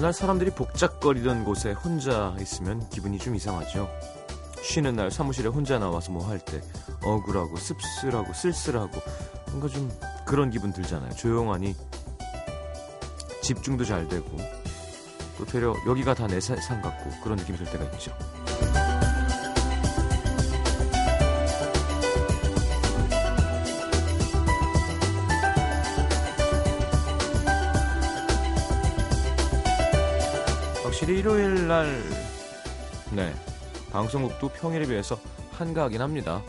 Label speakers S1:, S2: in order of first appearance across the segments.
S1: 맨날 사람들이 복잡거리던 곳에 혼자 있으면 기분이 좀 이상하죠. 쉬는 날 사무실에 혼자 나와서 뭐 할 때 억울하고 씁쓸하고 쓸쓸하고 뭔가 좀 그런 기분 들잖아요. 조용하니 집중도 잘 되고 또 되려 여기가 다 내 세상 같고 그런 느낌이 들 때가 있죠. 확실히 일요일 날 네. 방송국도 평일에 비해서 한가하긴 합니다.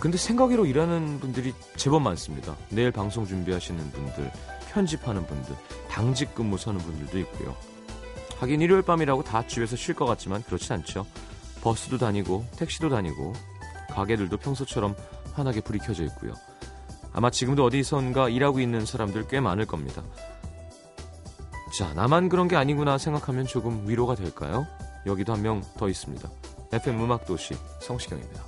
S1: 근데 생각외로 일하는 분들이 제법 많습니다. 내일 방송 준비하시는 분들, 편집하는 분들, 당직 근무 서는 분들도 있고요. 하긴 일요일 밤이라고 다 집에서 쉴 것 같지만 그렇진 않죠. 버스도 다니고 택시도 다니고 가게들도 평소처럼 환하게 불이 켜져 있고요. 아마 지금도 어디선가 일하고 있는 사람들 꽤 많을 겁니다. 자, 나만 그런 게 아니구나 생각하면 조금 위로가 될까요? 여기도 한 명 더 있습니다. FM 음악도시 성시경입니다.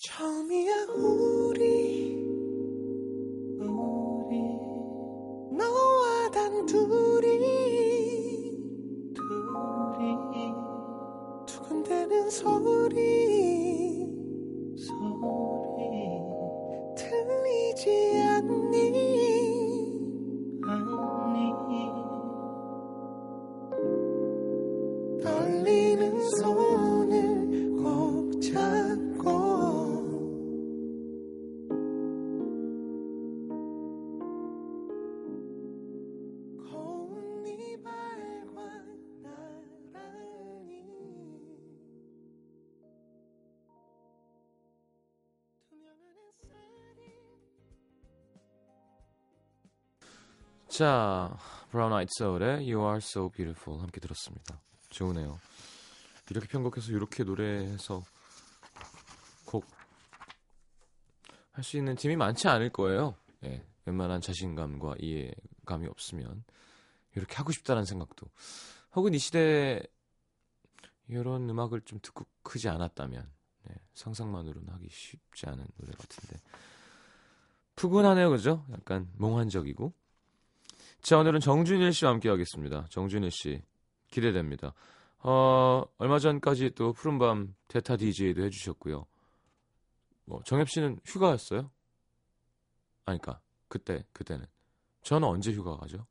S1: 처음이야 우 자, 브라운 아이트 소울의 You Are So Beautiful 함께 들었습니다. 좋으네요. 이렇게 편곡해서 이렇게 노래해서 곡 할 수 있는 팀이 많지 않을 거예요. 예, 웬만한 자신감과 이해감이 없으면 이렇게 하고 싶다는 생각도 혹은 이 시대에 이런 음악을 좀 듣고 크지 않았다면 예, 상상만으로는 하기 쉽지 않은 노래 같은데 푸근하네요, 그죠? 약간 몽환적이고 자, 오늘은 정준일 씨와 함께 하겠습니다. 정준일 씨 기대됩니다. 어, 얼마 전까지 또 푸른밤 대타 DJ도 해주셨고요. 뭐 정엽 씨는 휴가였어요? 아니까 그때 그때는 저는 언제 휴가 가죠?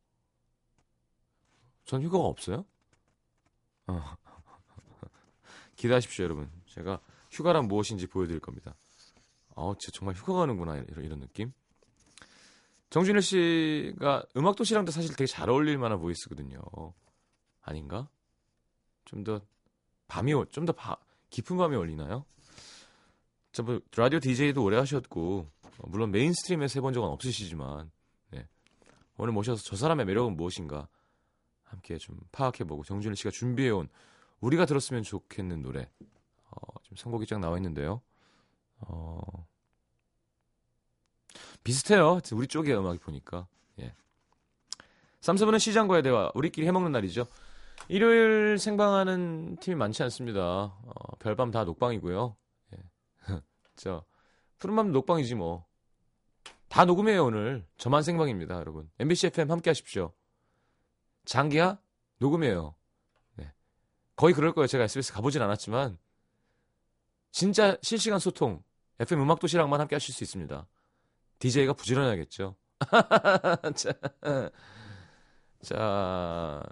S1: 전 휴가가 없어요? 어. 기대하십시오, 여러분. 제가 휴가란 무엇인지 보여드릴 겁니다. 아, 진짜 정말 휴가 가는구나 이런, 이런 느낌. 정준일 씨가 음악도시랑도 사실 되게 잘 어울릴 만한 보이스거든요. 아닌가? 좀 더 밤이 좀 더 깊은 밤이 어울리나요? 저뭐 라디오 DJ도 오래 하셨고 어, 물론 mainstream에서 해본 적은 없으시지만 네. 오늘 모셔서 저 사람의 매력은 무엇인가 함께 좀 파악해보고 정준일 씨가 준비해온 우리가 들었으면 좋겠는 노래 어, 지금 선곡이 쫙 나와 있는데요. 어, 비슷해요. 우리 쪽의 음악이 보니까. 예. 쌈서브는 시장과의 대화. 우리끼리 해먹는 날이죠. 일요일 생방하는 팀이 많지 않습니다. 어, 별밤 다 녹방이고요. 예. 저 푸른밤 녹방이지 뭐. 다 녹음해요 오늘. 저만 생방입니다, 여러분. MBC FM 함께 하십시오. 장기야 녹음해요. 네. 거의 그럴 거예요. 제가 SBS 가보진 않았지만 진짜 실시간 소통 FM 음악 도시락만 함께 하실 수 있습니다. DJ가 부지런해야겠죠. 자, 자,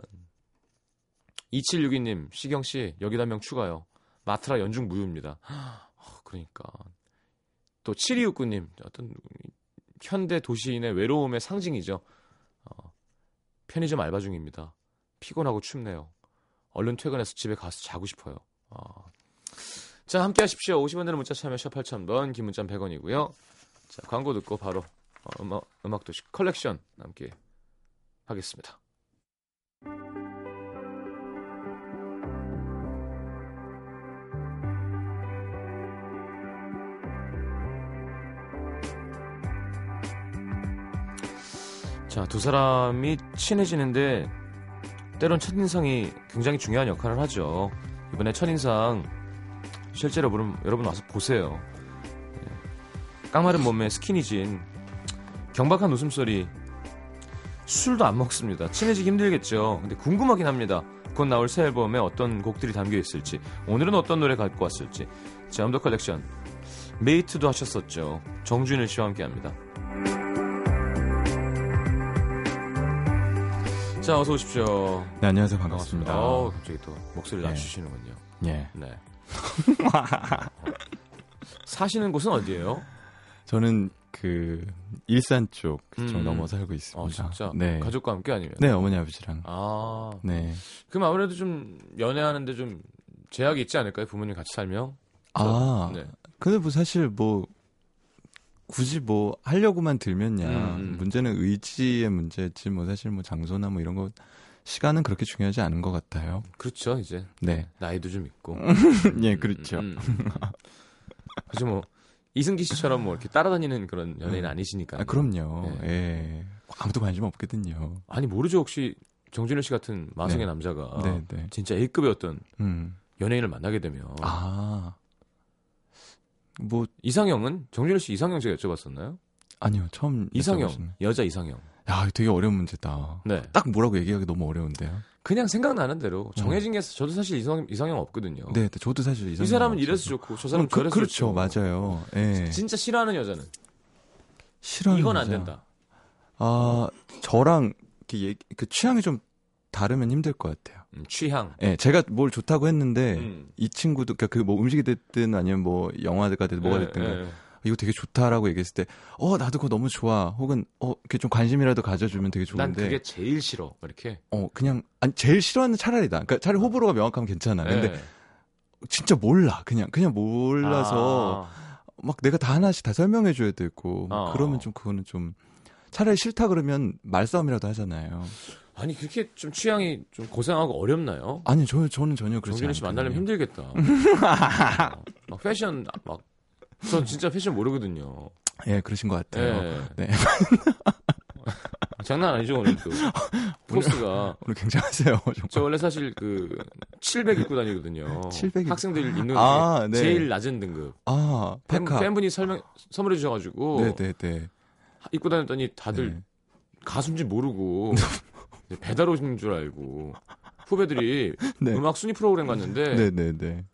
S1: 2762님, 시경씨, 여기다 명 추가요. 마트라 연중 무휴입니다. 그러니까. 또 7269님, 어떤 현대 도시인의 외로움의 상징이죠. 어, 편의점 알바 중입니다. 피곤하고 춥네요. 얼른 퇴근해서 집에 가서 자고 싶어요. 어. 자, 함께 하십시오. 50원 되는 문자 참여 샵 8000번, 긴 문자 100원이고요. 자, 광고 듣고 바로 어, 음악, 음악도시 컬렉션 함께 하겠습니다. 자, 두 사람이 친해지는데 때론 첫인상이 굉장히 중요한 역할을 하죠. 이번에 첫인상 실제로 여러분, 여러분 와서 보세요. 예. 깡마른 몸에 스키니진, 경박한 웃음소리, 술도 안 먹습니다. 친해지기 힘들겠죠. 근데 궁금하긴 합니다. 곧 나올 새 앨범에 어떤 곡들이 담겨 있을지, 오늘은 어떤 노래 갖고 왔을지. 자, 음도 컬렉션. 메이트도 하셨었죠. 정준일 씨와 함께 합니다. 자, 어서 오십시오.
S2: 네, 안녕하세요. 반갑습니다.
S1: 어, 갑자기 또 목소리를
S2: 예.
S1: 낮추시는군요.
S2: 예.
S1: 네. 사시는 곳은 어디예요?
S2: 저는 그 일산 쪽좀
S1: 음.
S2: 넘어 살고 있습니다.
S1: 어, 진짜?
S2: 네.
S1: 가족과 함께 아니면?
S2: 네, 어머니 아버지랑.
S1: 아,
S2: 네.
S1: 그럼 아무래도 좀 연애하는데 좀 제약이 있지 않을까요? 부모님 같이 살면?
S2: 아,
S1: 네.
S2: 근데 뭐 사실 뭐 굳이 뭐 하려고만 들면야
S1: 음, 음.
S2: 문제는 의지의 문제지 뭐 사실 뭐 장소나 뭐 이런 거 시간은 그렇게 중요하지 않은 것 같아요.
S1: 그렇죠, 이제.
S2: 네.
S1: 나이도 좀 있고.
S2: 예, 그렇죠.
S1: 음, 음. 사실 뭐, 이승기 씨처럼 뭐 이렇게 따라다니는 그런 연예인
S2: 음.
S1: 아니시니까.
S2: 아, 그럼요.
S1: 네.
S2: 예. 아무도 관심 없거든요.
S1: 아니, 모르죠, 혹시 정준일 씨 같은 마성의
S2: 네.
S1: 남자가
S2: 네, 네.
S1: 진짜 A급의 어떤
S2: 음.
S1: 연예인을 만나게 되면.
S2: 아. 뭐
S1: 이상형은? 정준일 씨 이상형 제가 여쭤봤었나요?
S2: 아니요. 처음
S1: 이상형.
S2: 여쭤보시네.
S1: 여자 이상형.
S2: 야, 되게 어려운 문제다.
S1: 네.
S2: 딱 뭐라고 얘기하기 너무 어려운데요.
S1: 그냥 생각나는 대로 정해진 게 저도 사실 이상, 이상형 없거든요.
S2: 네, 네, 저도 사실
S1: 이
S2: 이상형
S1: 사람은
S2: 없어서.
S1: 이래서 좋고 저
S2: 음,
S1: 사람은
S2: 그,
S1: 저래서
S2: 그렇죠,
S1: 좋죠.
S2: 맞아요. 예.
S1: 진짜 싫어하는 여자는
S2: 싫어.
S1: 이건 안 된다.
S2: 아, 저랑 얘기, 그 취향이 좀 다르면 힘들 것 같아요.
S1: 음, 취향.
S2: 예, 제가 뭘 좋다고 했는데
S1: 음.
S2: 이 친구도 그러니까 그뭐 음식이 됐든 아니면 뭐 영화가 됐든 뭐가
S1: 예,
S2: 됐든 간에
S1: 예.
S2: 이거 되게 좋다라고 얘기했을 때, 어 나도 그거 너무 좋아. 혹은 어 이렇게 좀 관심이라도 가져주면 되게
S1: 난
S2: 좋은데,
S1: 그게 제일 싫어. 이렇게.
S2: 어 그냥 아니 제일 싫어하는 차라리다. 그러니까 차라리 호불호가 명확하면 괜찮아. 근데
S1: 예.
S2: 진짜 몰라. 그냥 그냥 몰라서
S1: 아,
S2: 막 내가 다 하나씩 다 설명해 줘야 되고
S1: 어.
S2: 그러면 좀 그거는 좀 차라리 싫다 그러면 말싸움이라도 하잖아요.
S1: 아니 그렇게 좀 취향이 좀 고생하고 어렵나요?
S2: 아니 저 저는 전혀 그렇지
S1: 정준일 씨 만나려면. 힘들겠다. 어, 막 패션 막. 전 진짜 패션 모르거든요.
S2: 예, 그러신 것 같아요.
S1: 예.
S2: 네.
S1: 장난 아니죠 오늘 또 포스가.
S2: 오늘 굉장하세요. 정말.
S1: 저 원래 사실 그 700 입고 다니거든요.
S2: 700 입고-
S1: 학생들 입는
S2: 아, 네.
S1: 제일 낮은 등급.
S2: 아,
S1: 팬. 팬분이 설명 선물해 주셔가지고
S2: 네, 네, 네.
S1: 입고 다녔더니 다들
S2: 네.
S1: 가수인지 모르고 배달 오신 줄 알고 후배들이
S2: 네.
S1: 음악 순위 프로그램 갔는데
S2: 네, 네, 네.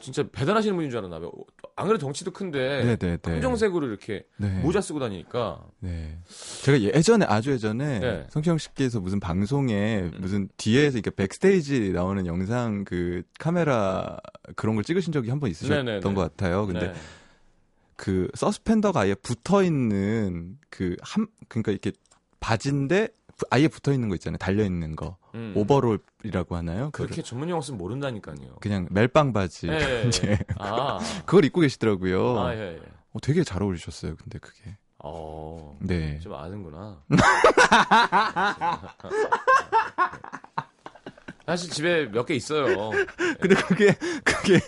S1: 진짜 배달하시는 분인 줄 알았나 봐요. 안 그래도 덩치도 큰데
S2: 네, 네, 네.
S1: 검정색으로 이렇게
S2: 네.
S1: 모자 쓰고 다니니까
S2: 네. 제가 예전에 아주 예전에
S1: 네.
S2: 성시영 씨께서 무슨 방송에
S1: 음.
S2: 무슨 뒤에서 이렇게 백스테이지 나오는 영상 그 카메라 그런 걸 찍으신 적이 한 번 있으셨던
S1: 네, 네, 네.
S2: 것 같아요. 근데
S1: 네.
S2: 그 서스펜더가 아예 붙어 있는 그한 그러니까 이렇게 바지인데 부- 아예 붙어 있는 거 있잖아요. 달려 있는 거.
S1: 음.
S2: 오버롤이라고 하나요?
S1: 그렇게 전문 용어 쓰면 모른다니까요.
S2: 그냥 멜빵 바지.
S1: 예, 예.
S2: 이제
S1: 아,
S2: 그걸 입고 계시더라고요.
S1: 아, 예, 예.
S2: 어, 되게 잘 어울리셨어요. 근데 그게.
S1: 어,
S2: 네.
S1: 좀 아는구나. 사실 집에 몇 개 있어요.
S2: 근데 그게 그게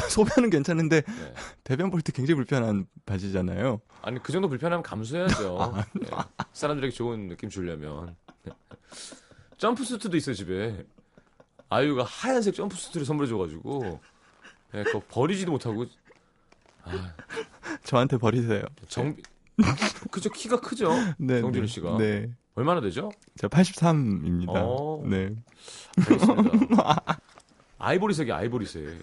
S2: 소변은 괜찮은데
S1: 네.
S2: 대변 볼 때 굉장히 불편한 바지잖아요.
S1: 아니 그 정도 불편하면 감수해야죠.
S2: 아,
S1: 네. 사람들에게 좋은 느낌 주려면 점프 수트도 있어요 집에. 아유가 하얀색 점프 수트를 선물해줘가지고 네, 그거 버리지도 못하고
S2: 저한테 버리세요.
S1: 정 그죠 키가 크죠.
S2: 네. 네.
S1: 씨가?
S2: 네.
S1: 얼마나 되죠?
S2: 저 83입니다.
S1: 어.
S2: 네.
S1: 알겠습니다. 아이보리색이 아이보리색.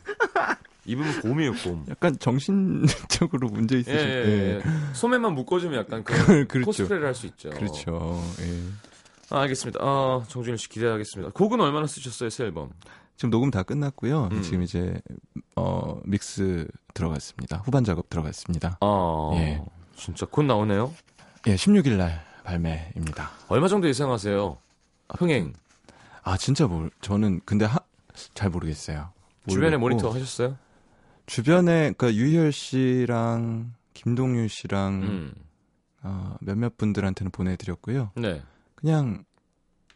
S1: 입으면 곰이에요 곰.
S2: 약간 정신적으로 문제
S1: 예,
S2: 있으신
S1: 예, 예. 소매만 묶어주면 약간 그
S2: 그렇죠.
S1: 코스프레를 할 수 있죠.
S2: 그렇죠. 예.
S1: 아, 알겠습니다. 아, 정준일 씨 기대하겠습니다. 곡은 얼마나 쓰셨어요, 새 앨범?
S2: 지금 녹음 다 끝났고요.
S1: 음.
S2: 지금 이제 어 믹스 들어갔습니다. 후반 작업 들어갔습니다.
S1: 아,
S2: 예.
S1: 진짜 곧 나오네요.
S2: 예, 16일 날 발매입니다.
S1: 얼마 정도 예상하세요? 흥행.
S2: 아, 진짜 뭘 저는 근데 하, 잘 모르겠어요.
S1: 주변에
S2: 모르겠고.
S1: 모니터 하셨어요?
S2: 주변에 그러니까 유희열 씨랑 김동률 씨랑
S1: 음.
S2: 어, 몇몇 분들한테는 보내드렸고요.
S1: 네.
S2: 그냥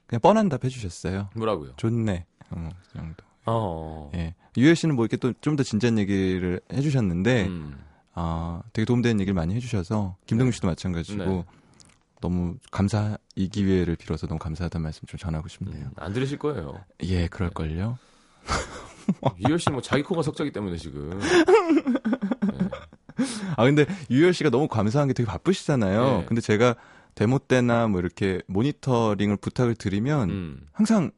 S2: 그냥 뻔한 답 해주셨어요.
S1: 뭐라고요?
S2: 좋네. 어, 그 정도.
S1: 어.
S2: 예. 유희열 씨는 뭐 이렇게 또 좀 더 진지한 얘기를 해주셨는데
S1: 음.
S2: 아 되게 도움되는 얘기를 많이 해주셔서 김동률
S1: 네.
S2: 씨도 마찬가지고
S1: 네.
S2: 너무 감사 이 기회를 빌어서 너무 감사하다는 말씀 좀 전하고 싶네요.
S1: 음, 안 들으실 거예요.
S2: 예, 그럴걸요.
S1: 유열 씨는 뭐 자기 코가 석자기 때문에 지금.
S2: 아 근데 유열 씨가 너무 감사한 게 되게 바쁘시잖아요.
S1: 네.
S2: 근데 제가 데모 때나 뭐 이렇게 모니터링을 부탁을 드리면
S1: 음.
S2: 항상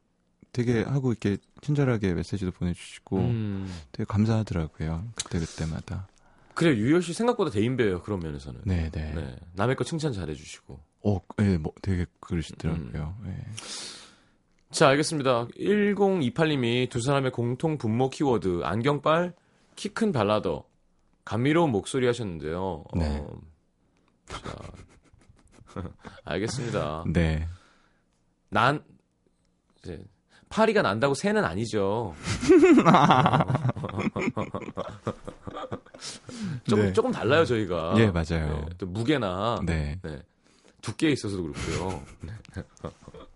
S2: 되게 하고 이렇게 친절하게 메시지도 보내주시고
S1: 음.
S2: 되게 감사하더라고요. 그때 그때마다.
S1: 그래 유열 씨 생각보다 대인배예요 그런 면에서는.
S2: 네, 네.
S1: 네. 남의 거 칭찬 잘해주시고.
S2: 어, 예, 뭐 되게 그러시더라고요.
S1: 음.
S2: 예.
S1: 자 알겠습니다. 1028님이 두 사람의 공통 분모 키워드 안경빨, 키 큰 발라더, 감미로운 목소리 하셨는데요.
S2: 네.
S1: 어, 자 알겠습니다.
S2: 네.
S1: 난 이제 파리가 난다고 새는 아니죠. 조금
S2: 네.
S1: 조금 달라요 저희가.
S2: 예, 맞아요.
S1: 네, 또 무게나
S2: 네.
S1: 네, 두께에 있어서도 그렇고요.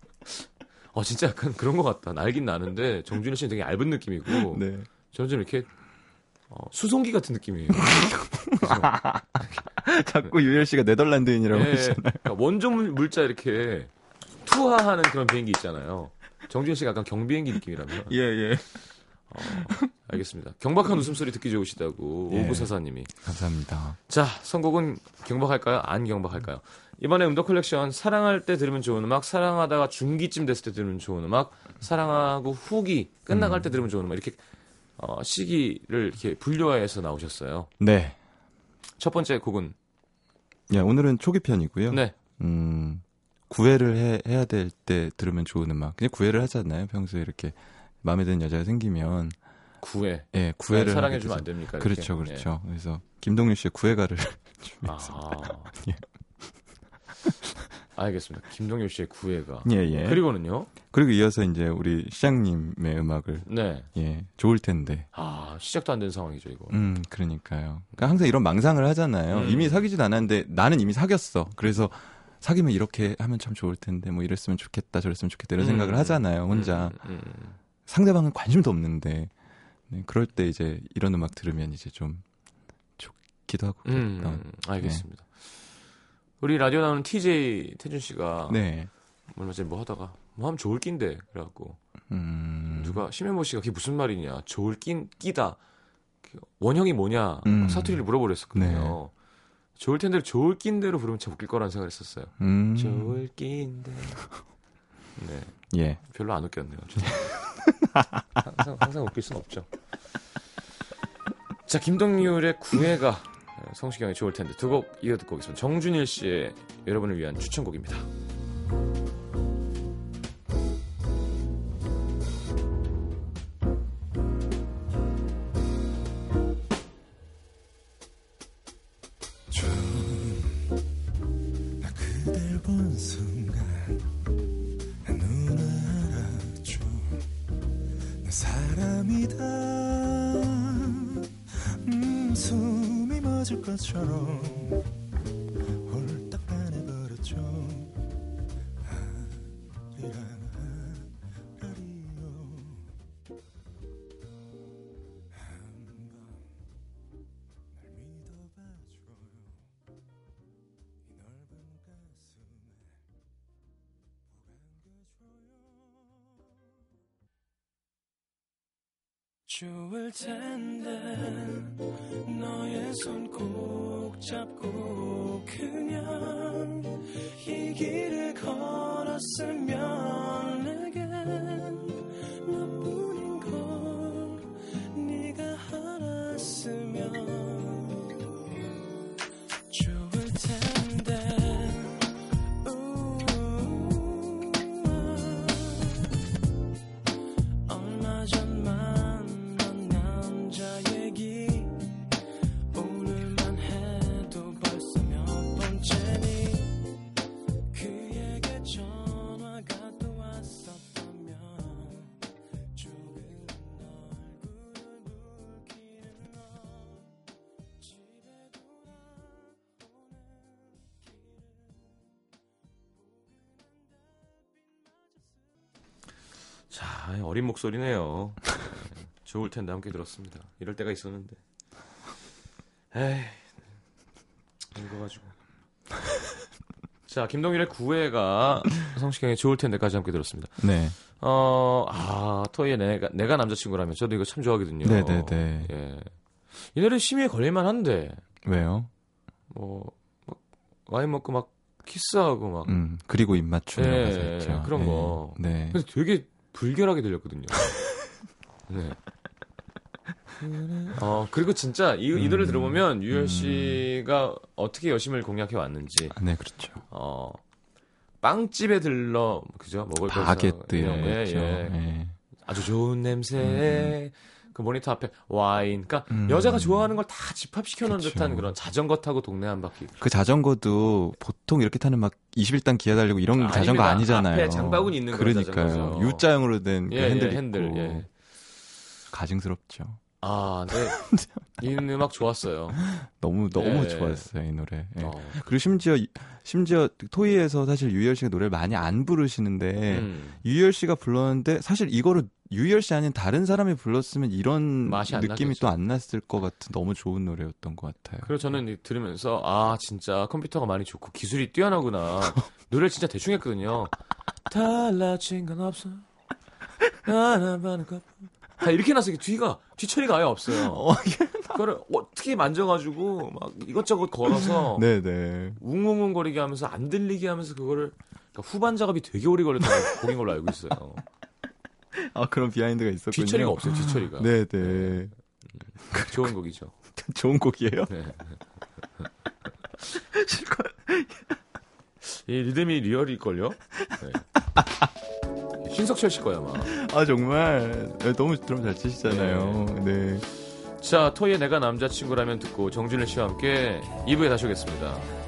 S1: 네. 어 진짜 약간 그런 것 같다. 날긴 나는데 정준일 씨는 되게 얇은 느낌이고
S2: 네.
S1: 저는 좀 이렇게 어, 수송기 같은 느낌이에요.
S2: 자꾸 유열 씨가 네덜란드인이라고
S1: 예,
S2: 하시잖아요.
S1: 그러니까 원조 물- 물자 이렇게 투하하는 그런 비행기 있잖아요. 정준일 씨가 약간 경비행기 느낌이라면.
S2: 예, 예.
S1: 어, 알겠습니다. 경박한 웃음소리 듣기 좋으시다고
S2: 예.
S1: 오구사사님이.
S2: 감사합니다.
S1: 자, 선곡은 경박할까요? 안 경박할까요? 이번에 음악 컬렉션 사랑할 때 들으면 좋은 음악, 사랑하다가 중기쯤 됐을 때 들으면 좋은 음악, 사랑하고 후기 끝나갈 때 들으면 좋은 음악 이렇게 어, 시기를 이렇게 분류해서 나오셨어요.
S2: 네.
S1: 첫 번째 곡은
S2: 예, 오늘은 초기 편이고요.
S1: 네,
S2: 음, 구애를 해, 해야 될 때 들으면 좋은 음악. 그냥 구애를 하잖아요. 평소에 이렇게 마음에 드는 여자가 생기면
S1: 구애.
S2: 예, 구애를
S1: 사랑해 주면. 안 됩니까? 이렇게?
S2: 그렇죠,
S1: 네.
S2: 그렇죠. 그래서 김동률 씨의 구애가를
S1: 아.
S2: 예.
S1: 알겠습니다. 김동률 씨의 구애가.
S2: 예, 예.
S1: 그리고는요?
S2: 그리고 이어서 이제 우리 시장님의 음악을
S1: 네.
S2: 예, 좋을 텐데.
S1: 아, 시작도 안 된 상황이죠, 이거.
S2: 음, 그러니까요. 그러니까 항상 이런 망상을 하잖아요.
S1: 음.
S2: 이미 사귀지도 않았는데 나는 이미 사귀었어. 그래서 사귀면 이렇게 하면 참 좋을 텐데 뭐 이랬으면 좋겠다 저랬으면 좋겠다 이런
S1: 음.
S2: 생각을 하잖아요. 혼자
S1: 음, 음.
S2: 상대방은 관심도 없는데 네, 그럴 때 이제 이런 음악 들으면 이제 좀 좋기도 하고
S1: 음,
S2: 그랬던.
S1: 음, 알겠습니다. 우리 라디오 나오는 TJ 태준 씨가
S2: 네.
S1: 얼마 전에 뭐 하다가 뭐 하면 좋을 낀데 그래갖고
S2: 음.
S1: 누가 심현보 씨가 그게 무슨 말이냐 좋을 낀 끼다 그 원형이 뭐냐
S2: 음.
S1: 사투리를 물어보랬었거든요. 좋을 텐데 좋을 낀대로 부르면 참 웃길 거라는 생각을 했었어요.
S2: 음.
S1: 좋을 낀데. 네,
S2: 예.
S1: 별로 안 웃겼네요. 항상 항상 웃길 순 없죠. 자, 김동률의 구애가 성시경의 좋을 텐데 두 곡 이어 듣고 오겠습니다. 정준일 씨의 여러분을 위한 추천곡입니다.
S3: 사람이다 음, 멎을 것처럼 홀딱 반해버렸죠. 좋을 텐데 자,
S1: 어린 목소리네요. 네, 좋을 텐데 함께 들었습니다. 이럴 때가 있었는데. 에이, 이거 가지고. 자, 김동일의 9회가 성시경의 좋을 텐데까지 함께 들었습니다.
S2: 네.
S1: 어, 아, 토이의 내가, 내가 남자친구라면 저도 이거 참 좋아하거든요.
S2: 네네네.
S1: 예. 이 노래 심의에 걸릴만 한데,
S2: 왜요?
S1: 뭐, 막 와인 먹고 막 키스하고 막.
S2: 음, 그리고 입맞춤이라고
S1: 예,
S2: 있죠.
S1: 그런
S2: 네.
S1: 거.
S2: 네.
S1: 근데 되게 불결하게 들렸거든요. 네. 어, 그리고 진짜 이, 이 노래
S2: 음,
S1: 들어보면 유열
S2: 음.
S1: 씨가 어떻게 여심을 공략해 왔는지,
S2: 아, 네, 그렇죠.
S1: 어, 빵집에 들러, 그죠? 먹을 거
S2: 바게트 이런 거
S1: 예,
S2: 있죠.
S1: 예.
S2: 예.
S1: 아주 좋은 냄새. 그 모니터 앞에 와인. 그러니까
S2: 음.
S1: 여자가 좋아하는 걸 다 집합시켜 놓은. 듯한 그런 자전거 타고 동네 한 바퀴.
S2: 그 자전거도 보통 이렇게 타는 막 21단 기어 달리고 이런
S1: 아닙니다.
S2: 자전거 아니잖아요.
S1: 앞에 장바구니 있는
S2: 그러니까요. U자형으로 된그
S1: 예,
S2: 핸들
S1: 예, 핸들. 예.
S2: 가증스럽죠.
S1: 아, 네. 이 음악 좋았어요.
S2: 너무 너무
S1: 예.
S2: 좋았어요 이 노래. 예.
S1: 어.
S2: 그리고 심지어 심지어 토이에서 사실 유열 씨가 노래를 많이 안 부르시는데
S1: 음.
S2: 유열 씨가 불렀는데 사실 이거를 유열 씨 아닌 다른 사람이 불렀으면 이런 느낌이. 또 안 났을 것 같은 너무 좋은 노래였던 것 같아요.
S1: 그리고 저는 이 들으면서 아 진짜 컴퓨터가 많이 좋고 기술이 뛰어나구나. 노래를 진짜 대충 했거든요. 달라진 건 없어. 나나나나 다 이렇게 나서 뒤가 뒤처리가 아예 없어요. 그거를 어떻게 만져가지고 막 이것저것 걸어서
S2: 네네.
S1: 웅웅웅거리게 하면서 안 들리게 하면서 그거를 그러니까 후반 작업이 되게 오래 걸렸다는 곡인 걸로 알고 있어요
S2: 아 그런 비하인드가 있었군요.
S1: 뒤처리가 없어요 뒤처리가
S2: 네 네.
S1: 좋은 곡이죠
S2: 좋은 곡이에요.
S1: 네. 이 리듬이 리얼일걸요? 네. 신석철 씨 거야, 아마.
S2: 아 정말 네, 너무 드럼 잘 치시잖아요. 네.
S1: 자, 토이의 내가 남자친구라면 듣고 정준일 씨와 함께 2부에 다시 오겠습니다.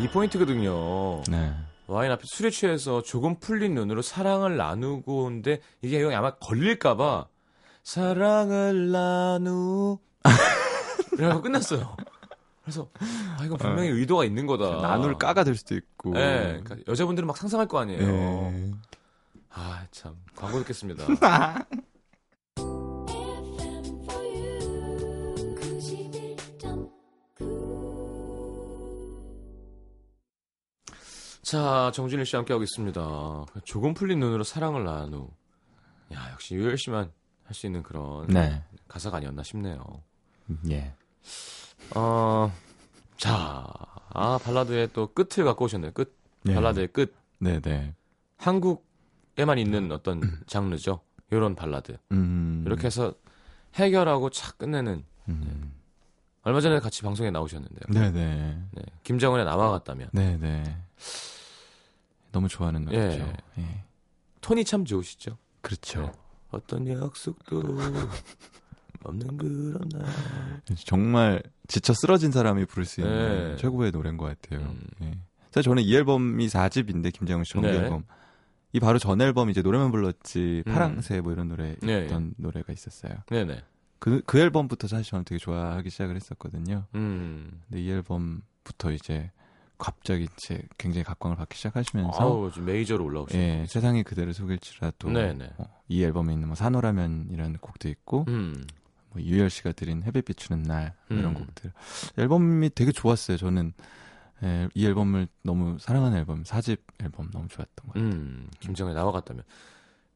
S1: 이 포인트거든요.
S2: 네.
S1: 와인 앞에 술에 취해서 조금 풀린 눈으로 사랑을 나누고 온데 이게 형이 아마 걸릴까봐 사랑을 나누 이러고 끝났어요. 그래서 아 이거 분명히 의도가 있는 거다.
S2: 나눌 까가 될 수도 있고.
S1: 네, 그러니까 여자분들은 막 상상할 거 아니에요.
S2: 네.
S1: 아 참 광고 듣겠습니다. 자, 정준일 씨와 함께하고 있습니다. 조금 풀린 눈으로 사랑을 나누. 야, 역시 유열 씨만 할 수 있는 그런
S2: 네.
S1: 가사가 아니었나 싶네요.
S2: 예.
S1: 어, 자, 아, 발라드의 또 끝을 갖고 오셨네요. 끝.
S2: 네.
S1: 발라드의 끝.
S2: 네네.
S1: 한국에만 있는 어떤 장르죠. 요런 발라드.
S2: 음.
S1: 이렇게 해서 해결하고 착 끝내는.
S2: 음.
S1: 얼마 전에 같이 방송에 나오셨는데요.
S2: 네네.
S1: 네. 김정은의 나와 같다면.
S2: 네네. 너무 좋아하는 노래죠.
S1: 예.
S2: 예.
S1: 톤이 참 좋으시죠?
S2: 그렇죠.
S1: 네. 어떤 약속도 없는 그런 날.
S2: 정말 지쳐 쓰러진 사람이 부를 수 있는
S1: 네.
S2: 최고의 노래인 것 같아요.
S1: 음.
S2: 예. 사실 저는 이 앨범이 4집인데 김장훈 씨 정규
S1: 네.
S2: 앨범. 이 바로 전 앨범 이제 노래만 불렀지
S1: 음.
S2: 파랑새 뭐 이런 노래
S1: 네.
S2: 있던 노래가 있었어요.
S1: 네네.
S2: 그, 그 앨범부터 사실 저는 되게 좋아하기 시작을 했었거든요.
S1: 음.
S2: 근데 이 앨범부터 이제 갑자기 이제 굉장히 각광을 받기 시작하시면서
S1: 아우, 메이저로 올라오시네.
S2: 예, 세상이 그대를 속일지라도. 어, 이 앨범에 있는 뭐 산호라면이라는 곡도 있고
S1: 음.
S2: 뭐 유열 씨가 드린 햇빛 비추는 날 이런
S1: 음.
S2: 곡들 앨범이 되게 좋았어요. 저는 예, 이 앨범을 너무 사랑하는 앨범 4집 앨범 너무 좋았던 것 같아요.
S1: 음. 김정은의 나와 같다면.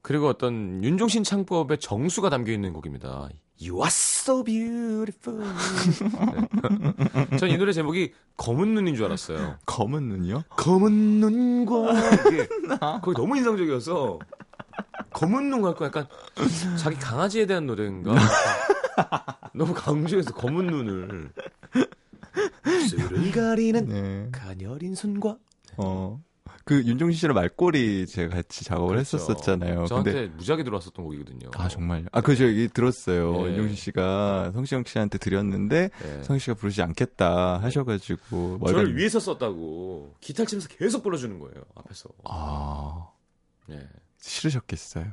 S1: 그리고 어떤 윤종신 창법의 정수가 담겨 있는 곡입니다. You are so beautiful. 네. 전이 노래 제목이 검은 눈인 줄 알았어요.
S2: 검은 눈이요?
S1: 검은 눈과 이게 거기 너무 인상적이어서 검은 눈 같고 약간 자기 강아지에 대한 노래인가 너무 강조해서 검은 눈을 입술을 가리는
S2: 네.
S1: 가녀린 손과
S2: 어. 그 윤종신 씨랑 말꼬리 제가 같이 작업을
S1: 그렇죠.
S2: 했었었잖아요.
S1: 저한테
S2: 근데
S1: 무지하게 들어왔었던 곡이거든요.
S2: 아 정말요? 아그 저기 들었어요.
S1: 예.
S2: 윤종신 씨가 성시경 씨한테 드렸는데
S1: 네.
S2: 성시 씨가 부르지 않겠다 하셔가지고
S1: 저를
S2: 월간-
S1: 위해서 썼다고 기타 치면서 계속 불러주는 거예요 앞에서.
S2: 아
S1: 네.
S2: 싫으셨겠어요.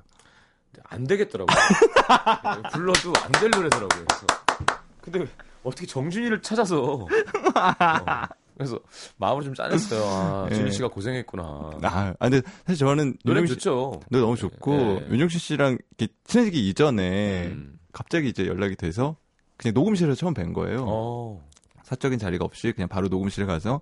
S1: 안 되겠더라고요. 네, 불러도 안 될 노래더라고요. 그래서 근데 어떻게 정준이를 찾아서 어, 그래서 마음을 좀 짠했어요. 아,
S2: 예.
S1: 준희 씨가 고생했구나.
S2: 아, 아, 근데 사실 저는
S1: 노래 좋죠.
S2: 노래 너무 좋고
S1: 예.
S2: 윤종신 씨랑 이렇게 친해지기 이전에
S1: 음.
S2: 갑자기 이제 연락이 돼서 그냥 녹음실에서 처음 뵌 거예요.
S1: 어.
S2: 사적인 자리가 없이 그냥 바로 녹음실에 가서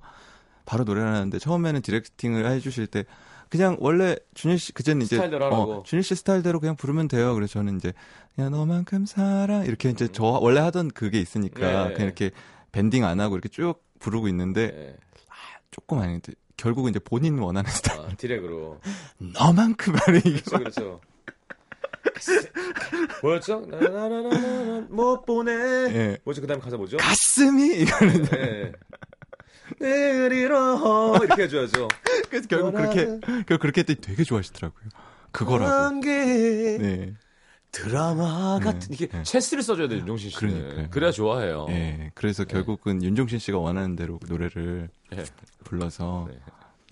S2: 바로 노래를 하는데 처음에는 디렉팅을 해주실 때 그냥 원래 준일 씨 그전 이제. 어, 준일 씨 스타일대로 그냥 부르면 돼요. 그래서 저는 이제 그냥 너만큼 살아 이렇게 이제 저 원래 하던 그게 있으니까
S1: 네.
S2: 그냥 이렇게 밴딩 안 하고 이렇게 쭉 부르고 있는데
S1: 네.
S2: 조금 아닌데 결국은 이제 본인 원하는 스타일
S1: 아, 디렉으로.
S2: 너만큼 하래 이게
S1: 그렇죠, 그렇죠. 뭐였죠? 나나나나나 못 보내.
S2: 예.
S1: 뭐죠? 그다음 가사 뭐죠?
S2: 가슴이 이거는
S1: 네. 잃어 이렇게 해줘야죠.
S2: 그래서 결국 그렇게 결국 그렇게 했더니 되게 좋아하시더라고요. 그거라고. 네.
S1: 드라마
S2: 네,
S1: 같은 이게
S2: 네.
S1: 체스를 써줘야 돼요, 윤종신 씨는.
S2: 그러니까요.
S1: 그래야 좋아해요.
S2: 예. 그래서
S1: 네.
S2: 결국은 윤종신 씨가 원하는 대로 노래를
S1: 예.
S2: 불러서
S1: 네.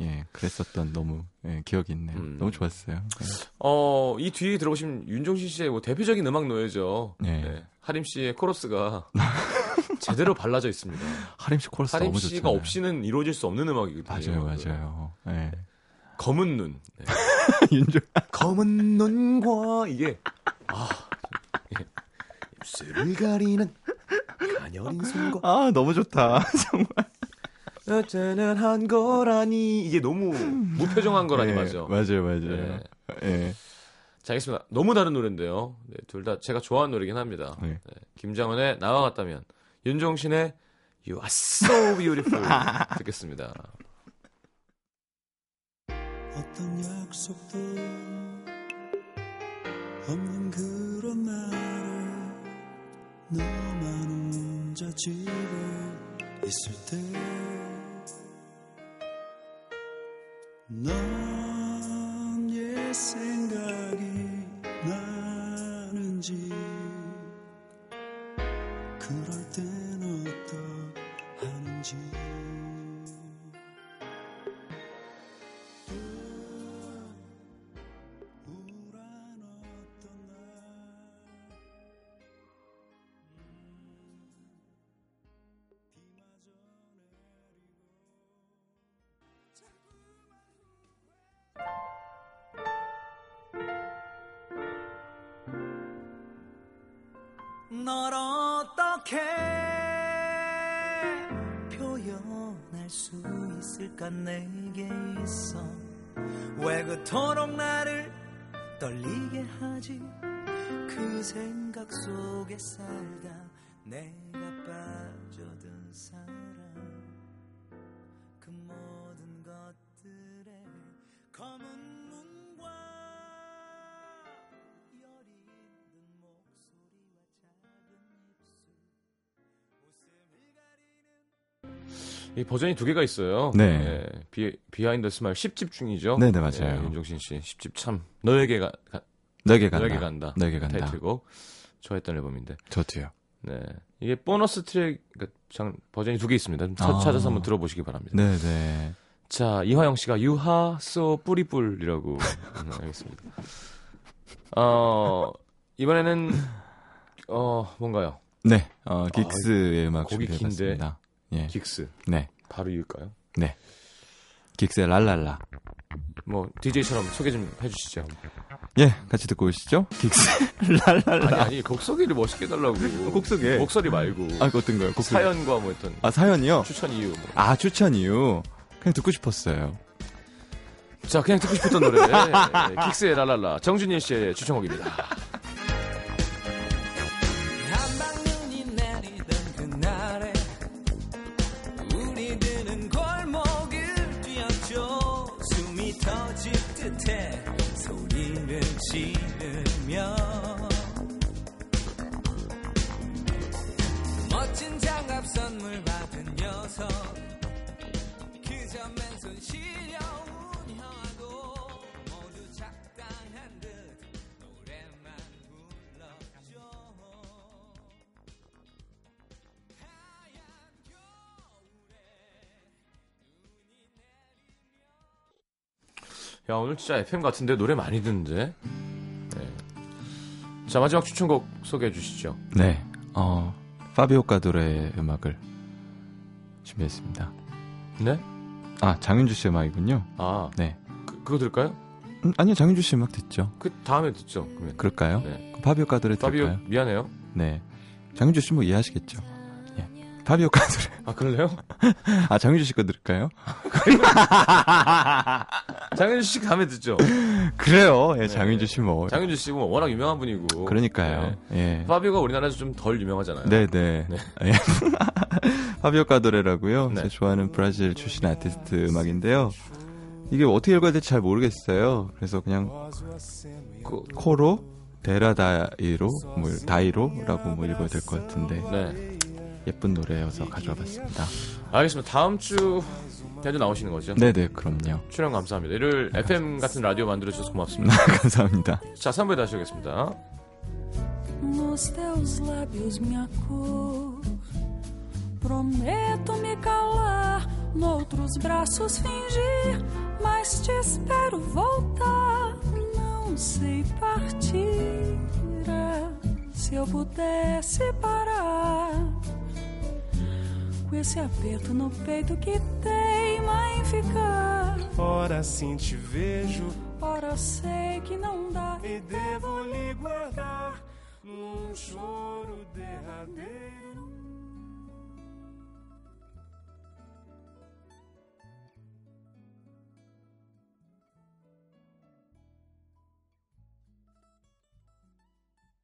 S2: 예, 그랬었던 너무 예, 기억이 있네요.
S1: 음.
S2: 너무 좋았어요. 네.
S1: 어, 이 뒤에 들어보시면 윤종신 씨의 뭐 대표적인 음악 노예죠.
S2: 네.
S1: 네. 하림 씨의 코러스가 제대로 발라져 있습니다.
S2: 하림 씨 코러스
S1: 하림
S2: 너무
S1: 씨가
S2: 좋잖아요.
S1: 없이는 이루어질 수 없는 음악이거든요.
S2: 맞아요, 맞아요. 예.
S1: 검은 눈. 네.
S2: 윤종
S1: 검은 눈과 이게 아 예. 입술을 가리는 가녀린 손과
S2: 아, 너무 좋다. 정말.
S1: 어쩌는 한 거라니 이게 너무 무표정한 거라니
S2: 예,
S1: 맞아.
S2: 맞아요, 맞아요.
S1: 네.
S2: 예.
S1: 자, 알겠습니다. 너무 다른 노래인데요. 네, 둘다 제가 좋아하는 노래긴 합니다.
S2: 네.
S1: 네, 김장은의 나와 같다면 윤종신의 You Are So Beautiful 듣겠습니다.
S3: 어떤 약속도 없는 그런 날에 너만 혼자 집에 있을 때 넌 옛 생각이 나는지 그럴 널 어떻게 표현할 수 있을까? 내게 있어. 왜 그토록 나를 떨리게 하지? 그 생각 속에 살다
S1: 이 버전이 두 개가 있어요.
S2: 네.
S1: 비, Behind the Smile 10집 중이죠.
S2: 네, 네, 맞아요.
S1: 예, 윤종신 씨 10집 참 너에게 가, 가
S2: 너에게 간다.
S1: 너에게 간다.
S2: 너에게 간다.
S1: 타이틀곡 좋아했던 앨범인데.
S2: 저도요.
S1: 네. 이게 보너스 트랙 그러니까 장- 버전이 두 개 있습니다. 좀 찾-
S2: 아.
S1: 찾아서 한번 들어보시기 바랍니다.
S2: 네, 네.
S1: 자, 이화영 씨가 You are so beautiful이라고 음, 알겠습니다. 어, 이번에는 어, 뭔가요?
S2: 네. 어, 긱스의 음악
S1: 아, 곡이
S2: 준비해 봤습니다. 예.
S1: 긱스.
S2: 네.
S1: 바로 이을까요?
S2: 긱스의 랄랄라.
S1: 뭐 DJ처럼 소개 좀 해 주시죠.
S2: 예, 같이 듣고 오시죠. 긱스 랄랄라.
S1: 아니 아니 곡 소개를 멋있게 해 달라고.
S2: 곡 소개.
S1: 목소리 말고.
S2: 아, 그 어떤 거요? 곡 소개.
S1: 사연과 뭐 어떤
S2: 아, 사연이요?
S1: 추천 이유 뭐.
S2: 아, 추천 이유. 그냥 듣고 싶었어요.
S1: 자, 그냥 듣고 싶었던 노래. 네, 긱스의 랄랄라. 정준일 씨의 추천곡입니다. 오늘 진짜 FM 같은데 노래 많이 듣는데. 네. 자 마지막 추천곡 소개해 주시죠.
S2: 네. 어, 파비오 카도레의 음악을 준비했습니다.
S1: 네?
S2: 아, 장윤주 씨 음악이군요.
S1: 아
S2: 네.
S1: 그, 그거 들을까요?
S2: 음, 아니요, 장윤주 씨 음악 듣죠.
S1: 그 다음에 듣죠. 그러면.
S2: 그럴까요?
S1: 네.
S2: 파비오 카도레
S1: 파비오
S2: 들을까요?
S1: 미안해요.
S2: 네. 장윤주 씨 뭐 이해하시겠죠? 예. 파비오 카도레.
S1: 아 그럴래요?
S2: 아, 장윤주 씨 거 들을까요?
S1: 장윤주 씨 다음에 듣죠.
S2: 그래요. 예, 장윤주 씨 뭐.
S1: 장윤주 씨뭐 워낙 유명한 분이고.
S2: 그러니까요.
S1: 네.
S2: 예.
S1: 파비오가 우리나라에서 좀 덜 유명하잖아요.
S2: 네, 네.
S1: 네.
S2: 예. 파비오 카도레라고요.
S1: 네.
S2: 제가 좋아하는 브라질 출신 아티스트 음악인데요. 이게 어떻게 읽어야 될지 잘 모르겠어요. 그래서 그냥 코- 코로 데라다이로 뭐 다이로라고 뭐 읽어야 될 것 같은데
S1: 네.
S2: 예쁜 노래여서 가져와 봤습니다.
S1: 알겠습니다. 다음 주에도 나오시는 거죠?
S2: 네, 네, 그럼요.
S1: 출연 감사합니다. 일요일 FM 같은 라디오 만들어주셔서 고맙습니다.
S2: 감사합니다.
S1: 자, 3부에 다시 오겠습니다.
S4: Nos teus lábios minha cor. Prometo me calar, noutros braços fingir, mas te espero voltar. Não sei partir. Se eu pudesse parar com esse aperto no peito que teima em ficar.
S5: Ora assim te vejo
S4: Ora sei que não dá.
S5: e devo lhe guardar num choro derradeiro.